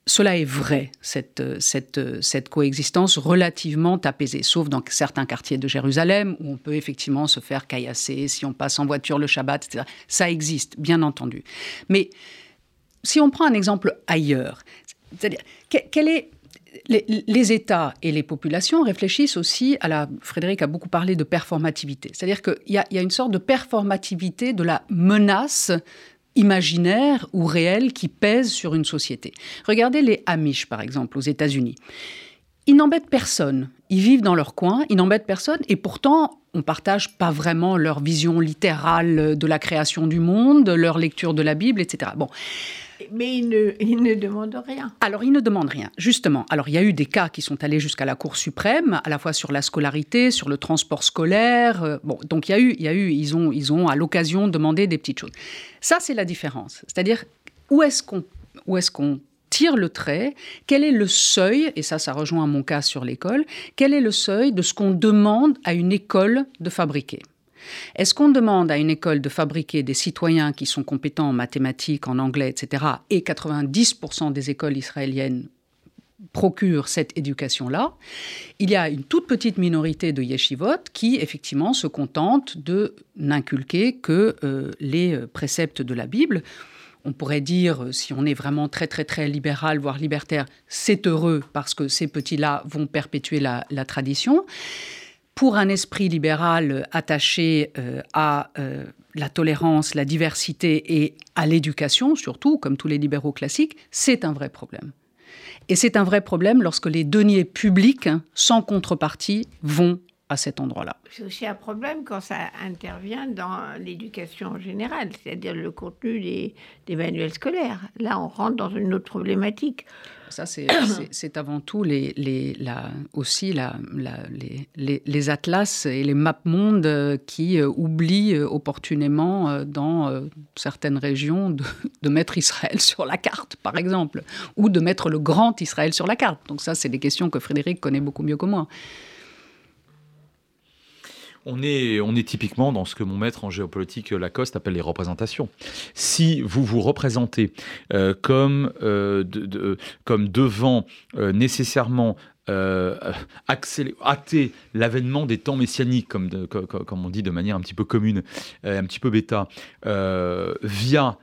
cela est vrai, cette, cette, cette, coexistence relativement apaisée, sauf dans certains quartiers de Jérusalem où on peut effectivement se faire caillasser si on passe en voiture le Shabbat, etc. Ça existe, bien entendu. Mais si on prend un exemple ailleurs, c'est-à-dire, quel est les, États et les populations réfléchissent aussi à la. Frédéric a beaucoup parlé de performativité. C'est-à-dire qu'il y, a une sorte de performativité de la menace imaginaire ou réelle qui pèse sur une société. Regardez les Amish, par exemple, aux États-Unis. Ils n'embêtent personne. Ils vivent dans leur coin, ils n'embêtent personne, et pourtant, on partage pas vraiment leur vision littérale de la création du monde, leur lecture de la Bible, etc. Bon. Mais ils ne, il ne demandent rien. Alors, ils ne demandent rien, justement. Alors, il y a eu des cas qui sont allés jusqu'à la Cour suprême, à la fois sur la scolarité, sur le transport scolaire. Euh, bon, donc il y a eu, il y a eu ils, ont, ils ont à l'occasion demandé des petites choses. Ça, c'est la différence. C'est-à-dire, où est-ce qu'on est-ce qu'on tire le trait, quel est le seuil, et ça ça rejoint mon cas sur l'école, quel est le seuil de ce qu'on demande à une école de fabriquer? Est-ce qu'on demande à une école de fabriquer des citoyens qui sont compétents en mathématiques, en anglais, etc., et 90% des écoles israéliennes procurent cette éducation-là. Il y a une toute petite minorité de yeshivot qui, effectivement, se contentent de n'inculquer que euh, les préceptes de la Bible. On pourrait dire, si on est vraiment très très très libéral, voire libertaire, c'est heureux parce que ces petits-là vont perpétuer la tradition pour un esprit libéral attaché euh, à euh, la tolérance, la diversité et à l'éducation, surtout, comme tous les libéraux classiques, c'est un vrai problème. Et c'est un vrai problème lorsque les deniers publics, sans contrepartie, vont à cet endroit-là. C'est aussi un problème quand ça intervient dans l'éducation en général, c'est-à-dire le contenu des, manuels scolaires. Là, on rentre dans une autre problématique. Ça, c'est avant tout aussi les, atlas et les maps mondes euh, qui euh, oublient euh, opportunément dans certaines régions de, mettre Israël sur la carte, par exemple, ou de mettre le grand Israël sur la carte. Donc ça, c'est des questions que Frédéric connaît beaucoup mieux que moi. On est, typiquement dans ce que mon maître en géopolitique Lacoste appelle les représentations. Si vous vous représentez euh, comme, euh, comme devant euh, nécessairement euh, l'avènement des temps messianiques, comme, comme, on dit de manière un petit peu commune, un petit peu bêta, via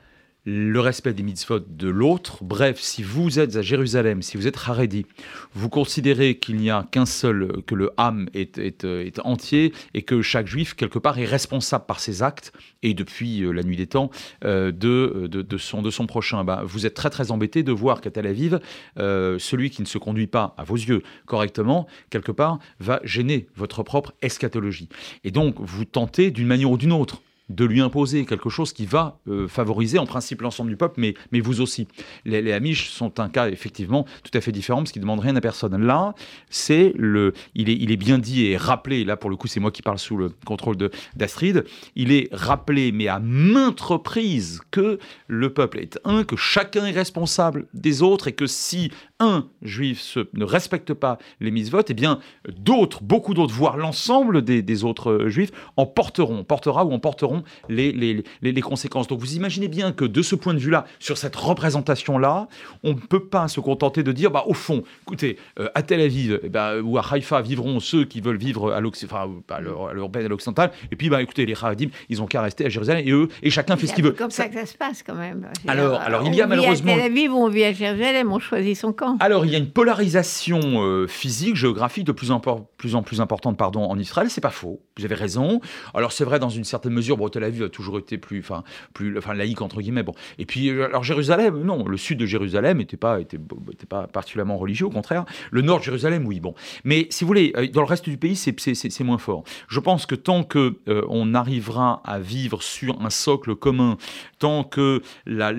le respect des mitzvot de l'autre. Bref, si vous êtes à Jérusalem, si vous êtes Haredi, vous considérez qu'il n'y a qu'un seul, que le Ham est, est, entier et que chaque juif, quelque part, est responsable par ses actes et depuis euh, la nuit des temps euh, de, son, prochain. Ben, vous êtes très très embêté de voir qu'à Tel Aviv, euh, celui qui ne se conduit pas, à vos yeux, correctement, quelque part, va gêner votre propre eschatologie. Et donc, vous tentez d'une manière ou d'une autre de lui imposer quelque chose qui va euh, favoriser en principe l'ensemble du peuple, mais, mais vous aussi. Les, Amish sont un cas effectivement tout à fait différent parce qu'ils ne demandent rien à personne. Là, c'est le, il est, il est bien dit et rappelé, là pour le coup c'est moi qui parle sous le contrôle d'Astrid, il est rappelé mais à maintes reprises que le peuple est un, que chacun est responsable des autres et que si un juif ne respecte pas les mises votes, eh bien d'autres, beaucoup d'autres, voire l'ensemble des, autres euh, juifs, en porteront, portera ou en porteront les, les, conséquences. Donc vous imaginez bien que de ce point de vue-là, sur cette représentation-là, on ne peut pas se contenter de dire, bah, au fond, écoutez, euh, à Tel Aviv eh ben, ou à Haïfa vivront ceux qui veulent vivre à l'urbaine et à l'occidental, et puis bah, écoutez, les Haradim, ils ont qu'à rester à Jérusalem, et eux, et chacun fait ce qu'il veut. C'est comme ça, que ça se passe quand même. Alors, alors il y a malheureusement... à Tel Aviv, on vit à Jérusalem, on choisit son camp. Alors, il y a une polarisation euh, physique, géographique de plus en plus, importante pardon, en Israël. C'est pas faux. Vous avez raison. Alors, c'est vrai dans une certaine mesure. Bon, Tel Aviv a toujours été plus, plus, laïque entre guillemets. Bon. Et puis, euh, alors Jérusalem, non, le sud de Jérusalem n'était pas, était, pas particulièrement religieux. Au contraire, le nord de Jérusalem, oui. Bon. Mais si vous voulez, euh, dans le reste du pays, c'est moins fort. Je pense que tant que on arrivera à vivre sur un socle commun, tant que la,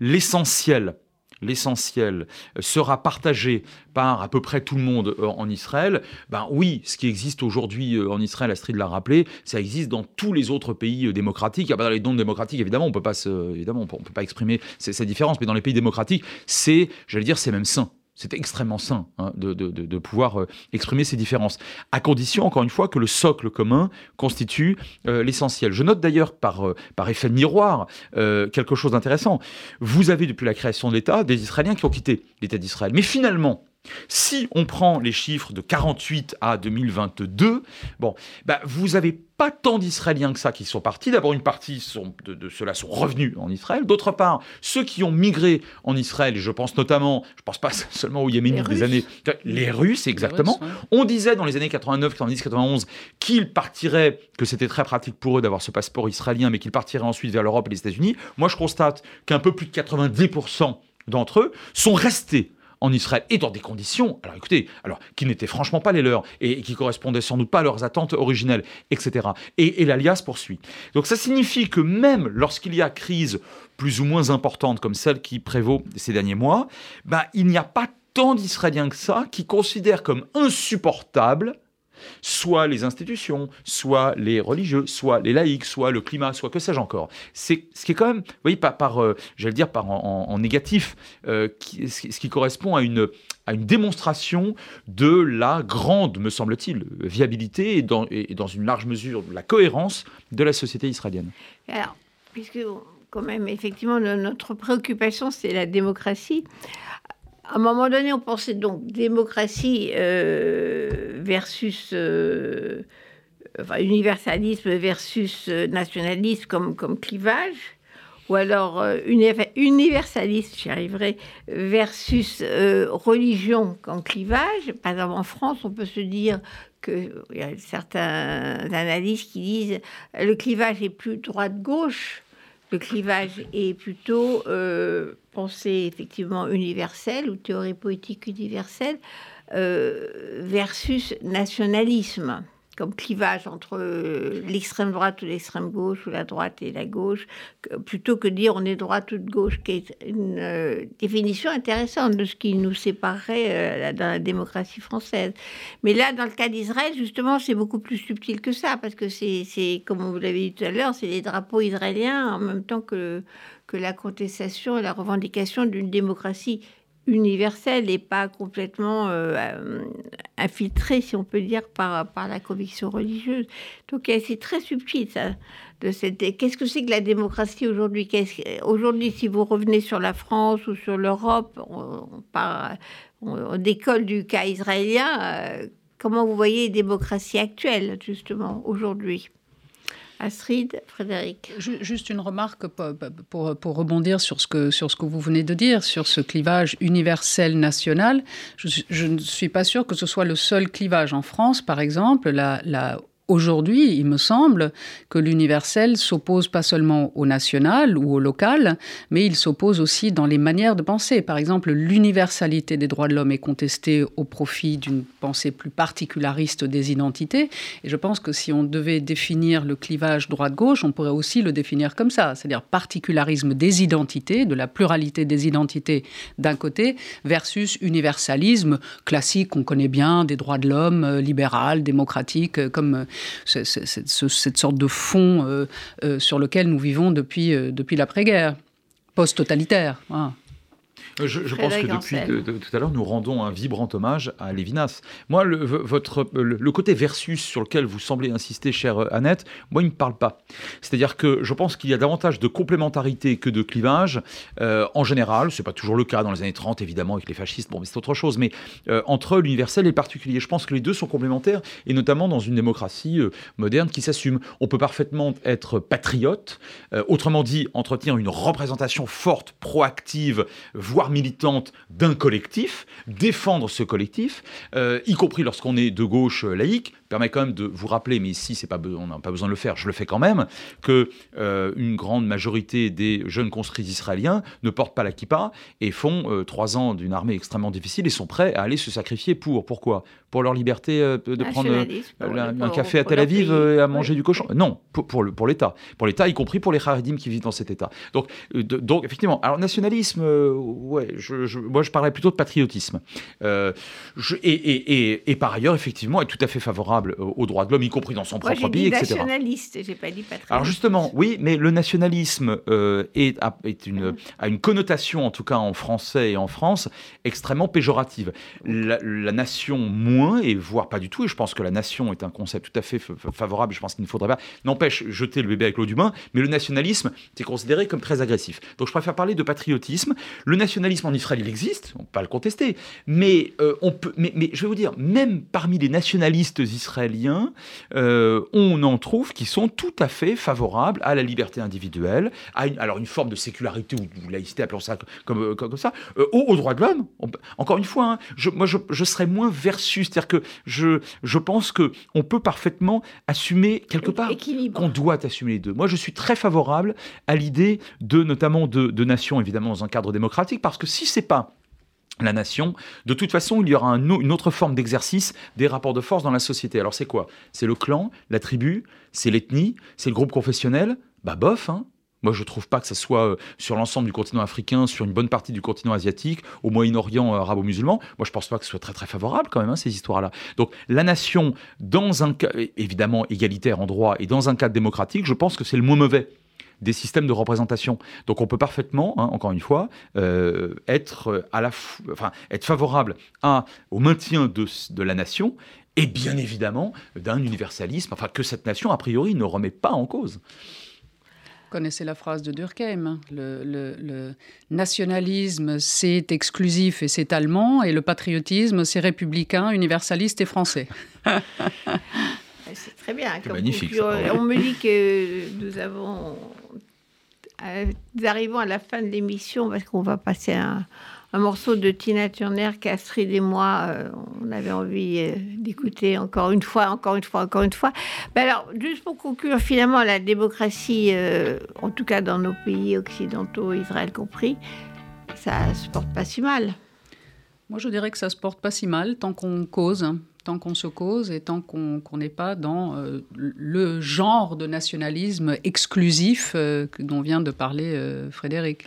l'essentiel l'essentiel euh, sera partagé par à peu près tout le monde euh, en Israël, ben oui, ce qui existe aujourd'hui euh, en Israël, Astrid l'a rappelé, ça existe dans tous les autres pays démocratiques. Ah ben dans les dons démocratiques, évidemment, on peut peut, pas exprimer ces, différences, mais dans les pays démocratiques, c'est, j'allais dire, c'est même sain. C'est extrêmement sain hein, de, pouvoir euh, exprimer ces différences, à condition, encore une fois, que le socle commun constitue euh, l'essentiel. Je note d'ailleurs par, euh, par effet de miroir quelque chose d'intéressant. Vous avez, depuis la création de l'État, des Israéliens qui ont quitté l'État d'Israël. Mais finalement, si on prend les chiffres de 48 à 2022, bon, bah vous avez pas tant d'Israéliens que ça qui sont partis. D'abord, une partie de, ceux-là sont revenus en Israël. D'autre part, ceux qui ont migré en Israël, et je pense notamment, je pense pas seulement aux Yéménites des années, les Russes, exactement. On disait dans les années 89, 90, 91 qu'ils partiraient, que c'était très pratique pour eux d'avoir ce passeport israélien, mais qu'ils partiraient ensuite vers l'Europe et les États-Unis. Moi, je constate qu'un peu plus de 90% d'entre eux sont restés en Israël et dans des conditions, alors écoutez, alors qui n'étaient franchement pas les leurs et, qui correspondaient sans doute pas à leurs attentes originelles, etc. Et, l'alias poursuit. Donc ça signifie que même lorsqu'il y a crise plus ou moins importante comme celle qui prévaut ces derniers mois, ben, il n'y a pas tant d'Israéliens que ça qui considèrent comme insupportable soit les institutions, soit les religieux, soit les laïcs, soit le climat, soit que sais-je encore. C'est ce qui est quand même, vous voyez, par, par euh, j'allais dire, par en, négatif, euh, ce qui correspond à une, à une démonstration de la grande, me semble-t-il, viabilité et dans, une large mesure la cohérence de la société israélienne. Alors, puisque quand même, effectivement, notre préoccupation, c'est la démocratie à un moment donné, on pensait donc démocratie euh, versus euh, universalisme versus euh, nationalisme comme, comme clivage, ou alors universaliste, j'y arriverai, versus religion comme clivage. Par exemple, en France, on peut se dire qu'il y a certains analystes qui disent le clivage est plus droite-gauche le clivage est plutôt euh, pensée effectivement universelle ou théorie politique universelle euh, versus nationalisme comme clivage entre euh, l'extrême droite ou l'extrême gauche ou la droite et la gauche, plutôt que dire on est droite ou de gauche, qui est une euh, définition intéressante de ce qui nous séparerait dans la démocratie française. Mais là, dans le cas d'Israël, justement, c'est beaucoup plus subtil que ça, parce que c'est, comme vous l'avez dit tout à l'heure, c'est les drapeaux israéliens en même temps que, que la contestation et la revendication d'une démocratie universel et pas complètement euh, euh, infiltré, si on peut dire, par, par la conviction religieuse. Donc c'est très subtil ça. De cette... Qu'est-ce que c'est que la démocratie aujourd'hui? Aujourd'hui, si vous revenez sur la France ou sur l'Europe, on, on, décolle du cas israélien. Euh, comment vous voyez les démocraties actuelles, justement, aujourd'hui? Astrid, Frédéric. Juste une remarque pour, pour, rebondir sur ce, que, sur ce que vous venez de dire, sur ce clivage universel national. Je, ne suis pas sûr que ce soit le seul clivage en France, par exemple. La Aujourd'hui, il me semble que l'universel s'oppose pas seulement au national ou au local, mais il s'oppose aussi dans les manières de penser. Par exemple, l'universalité des droits de l'homme est contestée au profit d'une pensée plus particulariste des identités. Et je pense que si on devait définir le clivage droite-gauche, on pourrait aussi le définir comme ça, c'est-à-dire particularisme des identités, de la pluralité des identités d'un côté, versus universalisme classique qu'on connaît bien, des droits de l'homme, euh, libéral, démocratique, euh, comme cette sorte de fond euh, euh, sur lequel nous vivons depuis, euh, depuis l'après-guerre, post-totalitaire. Je, pense que depuis tout à l'heure, nous rendons un vibrant hommage à Lévinas. Moi, le, votre, le, côté versus sur lequel vous semblez insister, chère Annette, moi, il ne me parle pas. C'est-à-dire que je pense qu'il y a davantage de complémentarité que de clivage. Euh, en général, ce n'est pas toujours le cas dans les années 30, évidemment, avec les fascistes, bon, mais c'est autre chose, mais euh, entre l'universel et le particulier, je pense que les deux sont complémentaires, et notamment dans une démocratie euh, moderne qui s'assume. On peut parfaitement être patriote, autrement dit, entretenir une représentation forte, proactive, voire militante d'un collectif, défendre ce collectif, y compris lorsqu'on est de gauche laïque, permet quand même de vous rappeler, mais ici pas, on n'a pas besoin de le faire, je le fais quand même, que euh, une grande majorité des jeunes conscrits israéliens ne portent pas la kippa et font euh, trois ans d'une armée extrêmement difficile et sont prêts à aller se sacrifier pour. Pourquoi? Pour leur liberté euh, de prendre un, café à Tel Aviv et à manger du cochon Non, pour, pour l'État. Pour l'État, y compris pour les Haredim qui vivent dans cet État. Donc, donc effectivement, alors nationalisme, ouais, je, moi je parlais plutôt de patriotisme. Je, et, et, et, par ailleurs, effectivement, est tout à fait favorable aux droits de l'homme, y compris dans son propre pays, etc. nationaliste, j'ai pas dit patriote. Alors justement, oui, mais le nationalisme euh, est, a, une, a une connotation, en tout cas en français et en France, extrêmement péjorative. La, nation moins, et voire pas du tout, et je pense que la nation est un concept tout à fait favorable, je pense qu'il ne faudrait pas, n'empêche, jeter le bébé avec l'eau du bain, mais le nationalisme, c'est considéré comme très agressif. Donc je préfère parler de patriotisme. Le nationalisme en Israël, il existe, on ne peut pas le contester, mais, euh, mais, je vais vous dire, même parmi les nationalistes israéliens, euh, on en trouve qui sont tout à fait favorables à la liberté individuelle, à une, alors une forme de sécularité ou de laïcité, appelons ça comme, comme, ça, euh, aux, droits de l'homme. Encore une fois, hein, moi je, serais moins versus, c'est-à-dire que je, je pense que on peut parfaitement assumer quelque part qu'on doit assumer les deux. Moi je suis très favorable à l'idée de notamment de, de nations évidemment dans un cadre démocratique parce que si c'est pas la nation, de toute façon, il y aura une autre forme d'exercice des rapports de force dans la société. Alors c'est quoi? C'est le clan, la tribu, c'est l'ethnie, c'est le groupe confessionnel Bah bof, hein moi, je ne trouve pas que ce soit euh, sur l'ensemble du continent africain, sur une bonne partie du continent asiatique, au Moyen-Orient euh, arabo-musulman. Moi, je ne pense pas que ce soit très très favorable quand même, hein, ces histoires-là. Donc, la nation, dans un cas évidemment égalitaire en droit et dans un cadre démocratique, je pense que c'est le moins mauvais des systèmes de représentation. Donc on peut parfaitement, hein, encore une fois, euh, être, à la enfin, être favorable au maintien de, de la nation et bien évidemment d'un universalisme, enfin que cette nation, a priori, ne remet pas en cause. Vous connaissez la phrase de Durkheim, hein. le, le, nationalisme c'est exclusif et c'est allemand, et le patriotisme c'est républicain, universaliste et français. c'est très bien. magnifique. On me dit que nous avons, euh, nous arrivons à la fin de l'émission parce qu'on va passer un un morceau de Tina Turner qu'Astrid et moi, euh, on avait envie euh, d'écouter encore une fois, encore une fois, encore une fois. Ben alors, juste pour conclure, finalement, la démocratie, euh, en tout cas dans nos pays occidentaux, Israël compris, ça se porte pas si mal. Moi, je dirais que ça se porte pas si mal tant qu'on cause, hein. tant qu'on se cause et tant qu'on n'est pas dans le genre de nationalisme exclusif dont vient de parler Frédéric.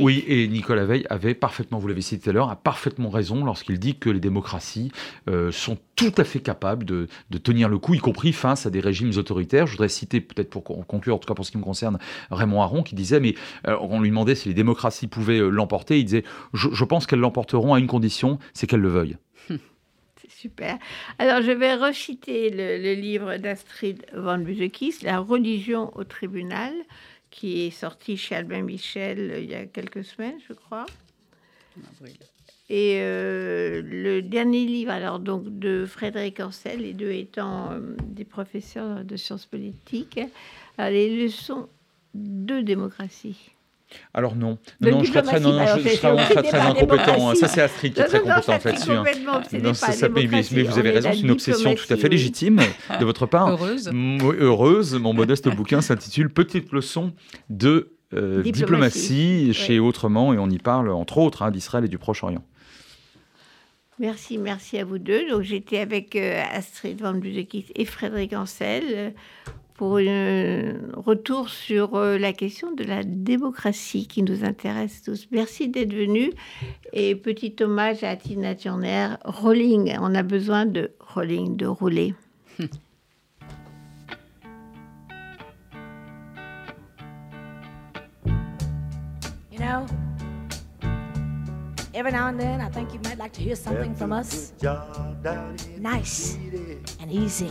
Oui, et Nicolas Veil avait parfaitement, vous l'avez cité tout à l'heure, a parfaitement raison lorsqu'il dit que les démocraties euh, sont tout à fait capables de, tenir le coup, y compris face à des régimes autoritaires. Je voudrais citer, peut-être pour conclure, en tout cas pour ce qui me concerne, Raymond Aron, qui disait, mais euh, on lui demandait si les démocraties pouvaient euh, l'emporter, il disait, je, pense qu'elles l'emporteront à une condition, c'est qu'elles le veuillent. C'est Super. Alors, je vais reciter le, livre d'Astrid van Buzekis, La religion au tribunal, qui est sorti chez Albin Michel euh, il y a quelques semaines, je crois. Et euh, le dernier livre, alors donc de Frédéric Ancel, les deux étant euh, des professeurs de sciences politiques, les leçons de démocratie. Alors non, non, je serais très, non, je, serais très, incompétent. Ça, c'est Astrid qui est très compétente là-dessus. Hein. Non, ça, ça, mais, mais vous avez raison, c'est une obsession tout à fait légitime de votre part. Heureuse. Heureuse. Mon modeste bouquin s'intitule Petite leçon de euh, diplomatie, chez Autrement, et on y parle entre autres hein, d'Israël et du Proche-Orient. Merci, merci à vous deux. Donc j'étais avec euh, Astrid Van Buzekis et Frédéric Ancel pour un euh, retour sur euh, la question de la démocratie qui nous intéresse tous. Merci d'être venu et petit hommage à Tina Turner, Rolling. On a besoin de Rolling, de rouler. You know, every now and then I think you might like to hear something from us. Nice and easy.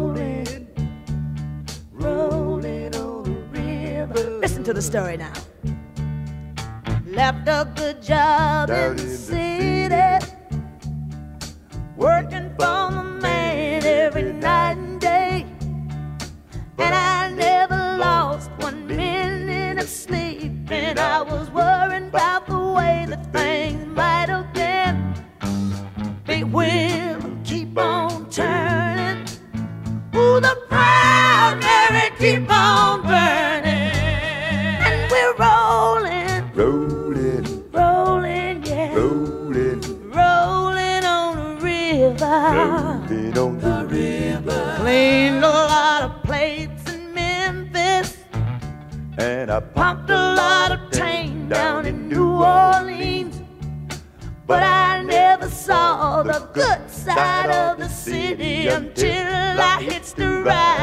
listen to the story now. Left a good job Down in the city, working for the man every night and day. And I never lost one minute of sleep, and I was worried about the way that things might have been. Big wheel keep on turning. Ooh, the until I hits the ride.